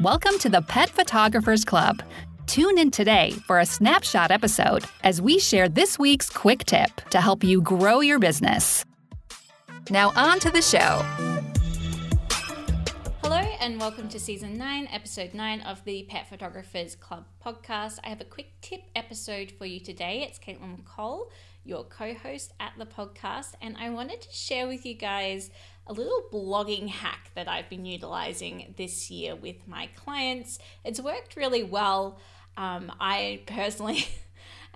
Welcome to the Pet Photographers Club. Tune in today for a snapshot episode as we share this week's quick tip to help you grow your business. Now, on to the show. And welcome to season 9, episode 9 of the Pet Photographers Club podcast. I have a quick tip episode for you today. It's Caitlin Cole, your co host at the podcast, and I wanted to share with you guys a little blogging hack that I've been utilizing this year with my clients. It's worked really well. Um, I personally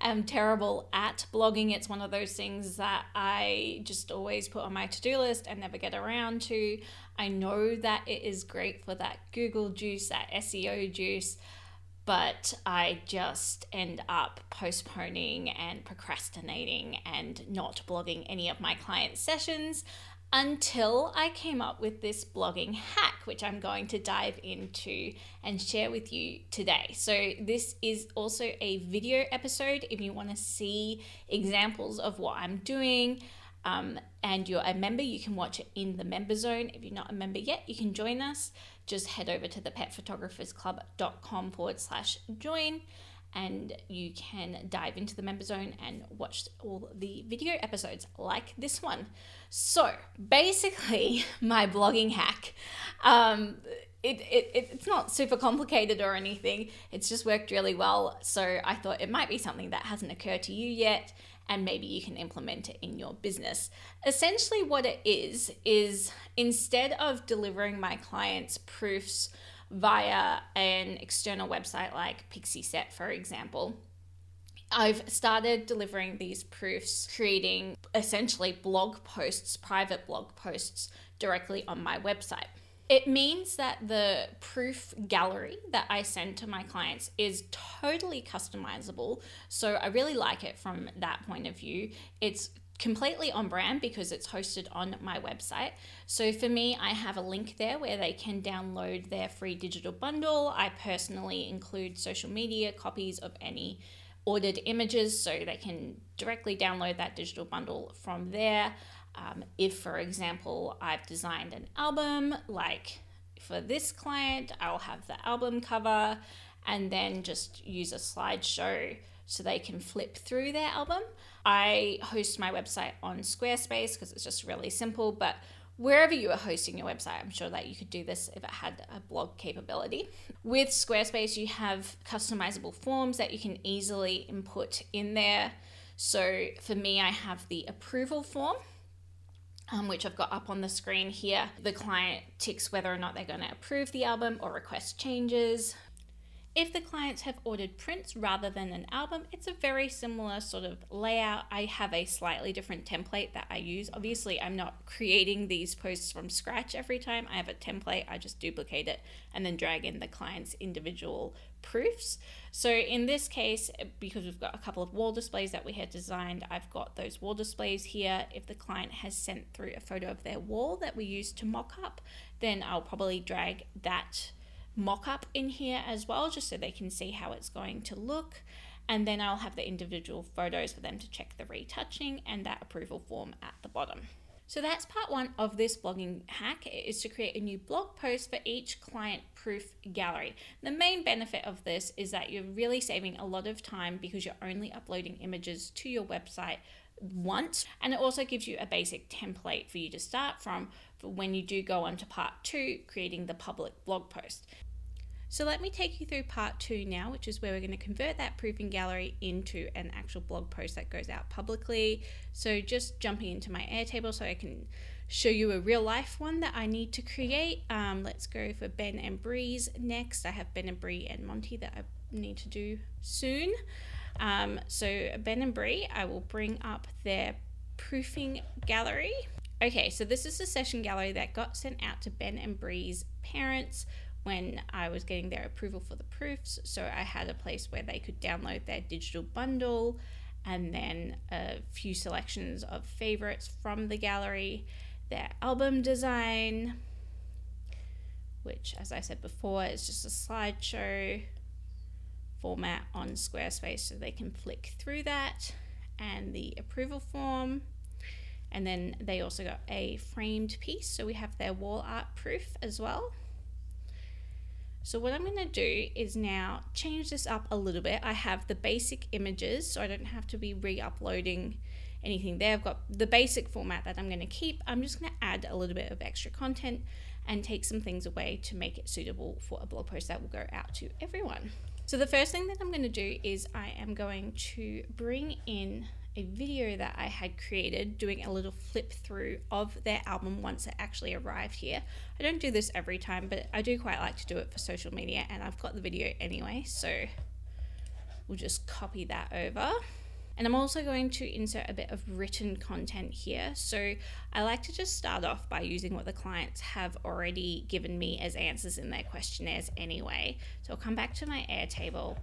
am terrible at blogging. It's one of those things that I just always put on my to do list and never get around to. I know that it is great for that Google juice, that SEO juice, but I just end up postponing and procrastinating and not blogging any of my client sessions until I came up with this blogging hack, which I'm going to dive into and share with you today. So, this is also a video episode if you want to see examples of what I'm doing. Um, and you're a member, you can watch it in the member zone. If you're not a member yet, you can join us. Just head over to the petphotographersclub.com forward slash join and you can dive into the member zone and watch all the video episodes like this one. So basically, my blogging hack. Um, it, it, it's not super complicated or anything. It's just worked really well. So I thought it might be something that hasn't occurred to you yet, and maybe you can implement it in your business. Essentially, what it is, is instead of delivering my clients proofs via an external website like Pixieset, for example. I've started delivering these proofs, creating essentially blog posts, private blog posts directly on my website. It means that the proof gallery that I send to my clients is totally customizable. So I really like it from that point of view. It's completely on brand because it's hosted on my website. So for me, I have a link there where they can download their free digital bundle. I personally include social media copies of any ordered images so they can directly download that digital bundle from there. Um, if, for example, I've designed an album, like for this client, I'll have the album cover and then just use a slideshow so they can flip through their album. I host my website on Squarespace because it's just really simple, but wherever you are hosting your website, I'm sure that you could do this if it had a blog capability. With Squarespace, you have customizable forms that you can easily input in there. So for me, I have the approval form. Um, which I've got up on the screen here. The client ticks whether or not they're going to approve the album or request changes. If the clients have ordered prints rather than an album, it's a very similar sort of layout. I have a slightly different template that I use. Obviously, I'm not creating these posts from scratch every time. I have a template, I just duplicate it and then drag in the client's individual proofs. So in this case, because we've got a couple of wall displays that we had designed, I've got those wall displays here. If the client has sent through a photo of their wall that we used to mock up, then I'll probably drag that mock up in here as well, just so they can see how it's going to look. And then I'll have the individual photos for them to check the retouching and that approval form at the bottom. So that's part one of this blogging hack is to create a new blog post for each client proof gallery. The main benefit of this is that you're really saving a lot of time because you're only uploading images to your website once and it also gives you a basic template for you to start from for when you do go on to part two creating the public blog post so let me take you through part two now, which is where we're going to convert that proofing gallery into an actual blog post that goes out publicly. So just jumping into my Airtable so I can show you a real life one that I need to create. Um, let's go for Ben and Bree's next. I have Ben and Bree and Monty that I need to do soon. Um, so Ben and Bree, I will bring up their proofing gallery. Okay, so this is the session gallery that got sent out to Ben and Bree's parents when I was getting their approval for the proofs. So I had a place where they could download their digital bundle and then a few selections of favorites from the gallery, their album design, which, as I said before, is just a slideshow format on Squarespace so they can flick through that, and the approval form. And then they also got a framed piece, so we have their wall art proof as well. So what I'm going to do is now change this up a little bit. I have the basic images, so I don't have to be re-uploading anything there. I've got the basic format that I'm going to keep. I'm just going to add a little bit of extra content and take some things away to make it suitable for a blog post that will go out to everyone. So the first thing that I'm going to do is I am going to bring in a video that I had created doing a little flip through of their album once it actually arrived here. I don't do this every time, but I do quite like to do it for social media and I've got the video anyway, so we'll just copy that over. And I'm also going to insert a bit of written content here. So I like to just start off by using what the clients have already given me as answers in their questionnaires anyway. So I'll come back to my Airtable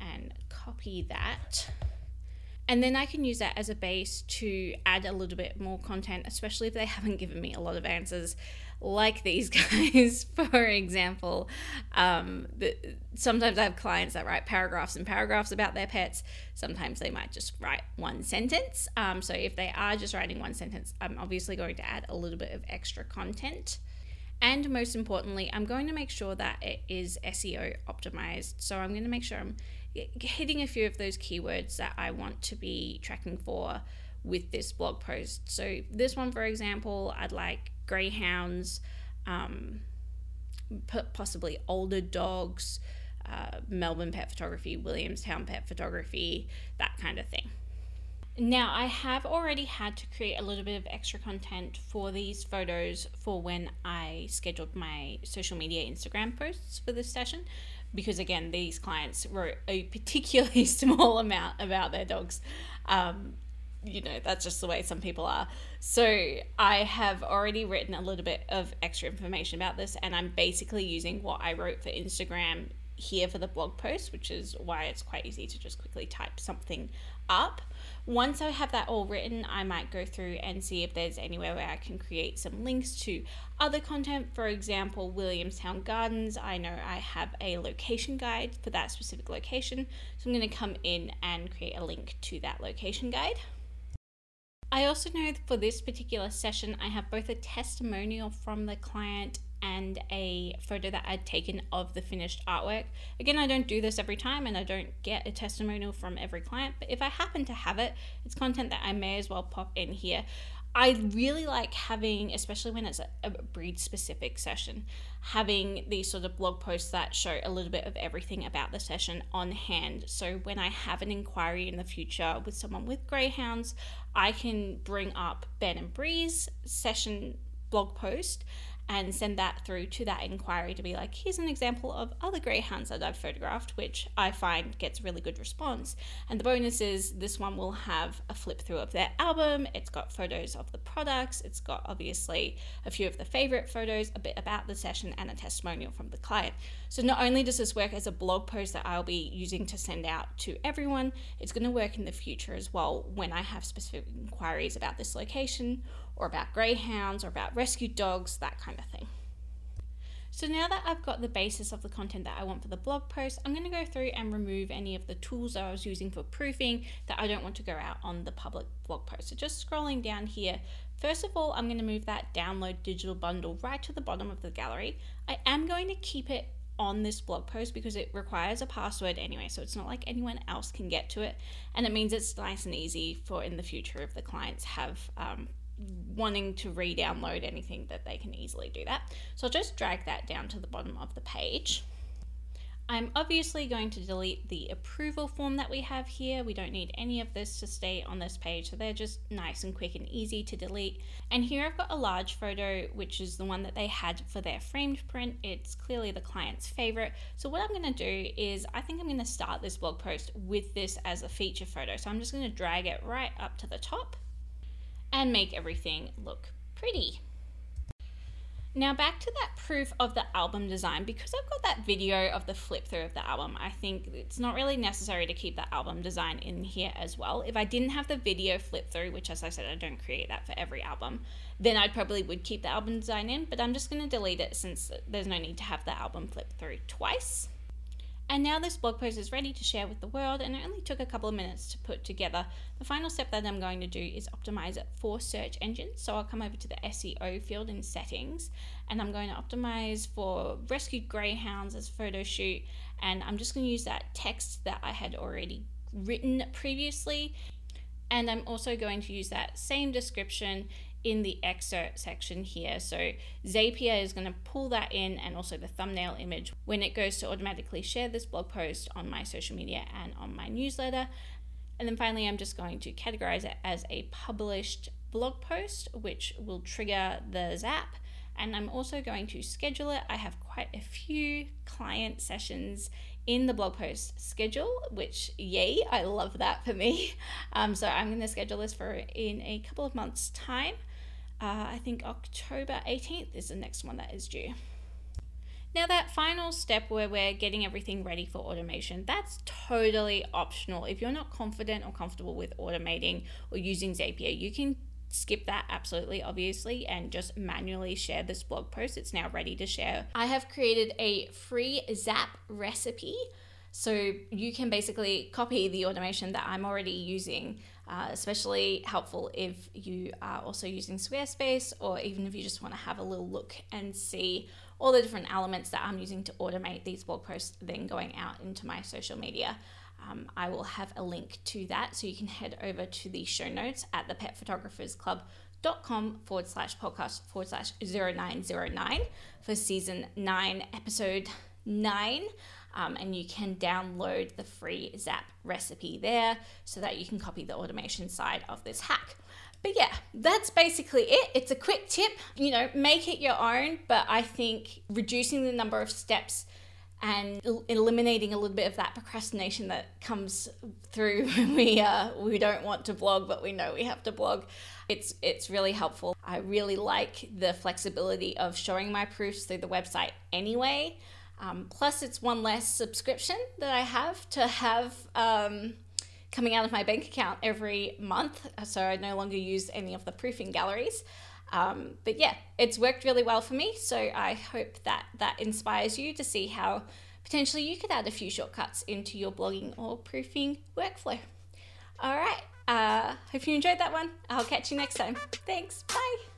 and copy that. And then I can use that as a base to add a little bit more content, especially if they haven't given me a lot of answers, like these guys, for example. Um, the, sometimes I have clients that write paragraphs and paragraphs about their pets. Sometimes they might just write one sentence. Um, so if they are just writing one sentence, I'm obviously going to add a little bit of extra content. And most importantly, I'm going to make sure that it is SEO optimized. So I'm going to make sure I'm hitting a few of those keywords that I want to be tracking for with this blog post. So, this one, for example, I'd like greyhounds, um, possibly older dogs, uh, Melbourne pet photography, Williamstown pet photography, that kind of thing. Now, I have already had to create a little bit of extra content for these photos for when I scheduled my social media Instagram posts for this session because again these clients wrote a particularly small amount about their dogs. Um, you know that's just the way some people are. So i have already written a little bit of extra information about this and i'm basically using what i wrote for instagram here for the blog post which is why it's quite easy to just quickly type something up once I have that all written, I might go through and see if there's anywhere where I can create some links to other content. For example, Williamstown Gardens, I know I have a location guide for that specific location. So I'm going to come in and create a link to that location guide. I also know for this particular session, I have both a testimonial from the client and a photo that I'd taken of the finished artwork. Again, I don't do this every time and I don't get a testimonial from every client, but if I happen to have it, it's content that I may as well pop in here. I really like having, especially when it's a, breed specific session, having these sort of blog posts that show a little bit of everything about the session on hand. So when I have an inquiry in the future with someone with greyhounds, I can bring up Ben and Bree's session blog post and send that through to that inquiry to be like, here's an example of other greyhounds that I've photographed, which I find gets really good response. And the bonus is this one will have a flip through of their album, it's got photos of the products, it's got obviously a few of the favorite photos, a bit about the session, and a testimonial from the client. So not only does this work as a blog post that I'll be using to send out to everyone, it's going to work in the future as well when I have specific inquiries about this location or about greyhounds or about rescue dogs, that kind of thing. So now that I've got the basis of the content that I want for the blog post, I'm going to go through and remove any of the tools that I was using for proofing that I don't want to go out on the public blog post. So just scrolling down here, first of all, I'm going to move that download digital bundle right to the bottom of the gallery. I am going to keep it on this blog post because it requires a password anyway, so it's not like anyone else can get to it, and it means it's nice and easy for in the future if the clients have um, wanting to re-download anything that they can easily do that. So I'll just drag that down to the bottom of the page. I'm obviously going to delete the approval form that we have here. We don't need any of this to stay on this page, so they're just nice and quick and easy to delete. And here I've got a large photo, which is the one that they had for their framed print. It's clearly the client's favorite. So what I'm gonna do is, I think I'm gonna start this blog post with this as a feature photo. So I'm just gonna drag it right up to the top and make everything look pretty. Now back to that proof of the album design, because I've got that video of the flip through of the album, I think it's not really necessary to keep the album design in here as well. If I didn't have the video flip through, which as I said, I don't create that for every album, then I probably would keep the album design in, but I'm just gonna delete it since there's no need to have the album flip through twice. And now this blog post is ready to share with the world, and it only took a couple of minutes to put together. The final step that I'm going to do is optimize it for search engines. So I'll come over to the SEO field in settings, and I'm going to optimize for rescued greyhounds as photo shoot, and I'm just going to use that text that I had already written previously. And I'm also going to use that same description in the excerpt section here. So Zapier is going to pull that in and also the thumbnail image when it goes to automatically share this blog post on my social media and on my newsletter. And then finally, I'm just going to categorize it as a published blog post, which will trigger the Zap. And I'm also going to schedule it. I have quite a few client sessions in the blog post schedule, which yay, I love that for me. Um, so I'm going to schedule this for in a couple of months' time. Uh, I think October 18th is the next one that is due. Now, that final step where we're getting everything ready for automation, that's totally optional. If you're not confident or comfortable with automating or using Zapier, you can skip that absolutely obviously and just manually share this blog post it's now ready to share i have created a free zap recipe so you can basically copy the automation that i'm already using uh, especially helpful if you are also using Squarespace or even if you just want to have a little look and see all the different elements that I'm using to automate these blog posts, then going out into my social media. Um, I will have a link to that so you can head over to the show notes at the pet photographers club.com forward slash podcast forward slash 0909 for season 9 episode 9 um, and you can download the free Zap recipe there so that you can copy the automation side of this hack. But yeah, that's basically it. It's a quick tip, you know, make it your own, but I think reducing the number of steps and eliminating a little bit of that procrastination that comes through when we uh, we don't want to blog but we know we have to blog it's it's really helpful i really like the flexibility of showing my proofs through the website anyway um, plus, it's one less subscription that I have to have um, coming out of my bank account every month. So I no longer use any of the proofing galleries. Um, but yeah, it's worked really well for me. So I hope that that inspires you to see how potentially you could add a few shortcuts into your blogging or proofing workflow. All right. Uh, hope you enjoyed that one. I'll catch you next time. Thanks. Bye.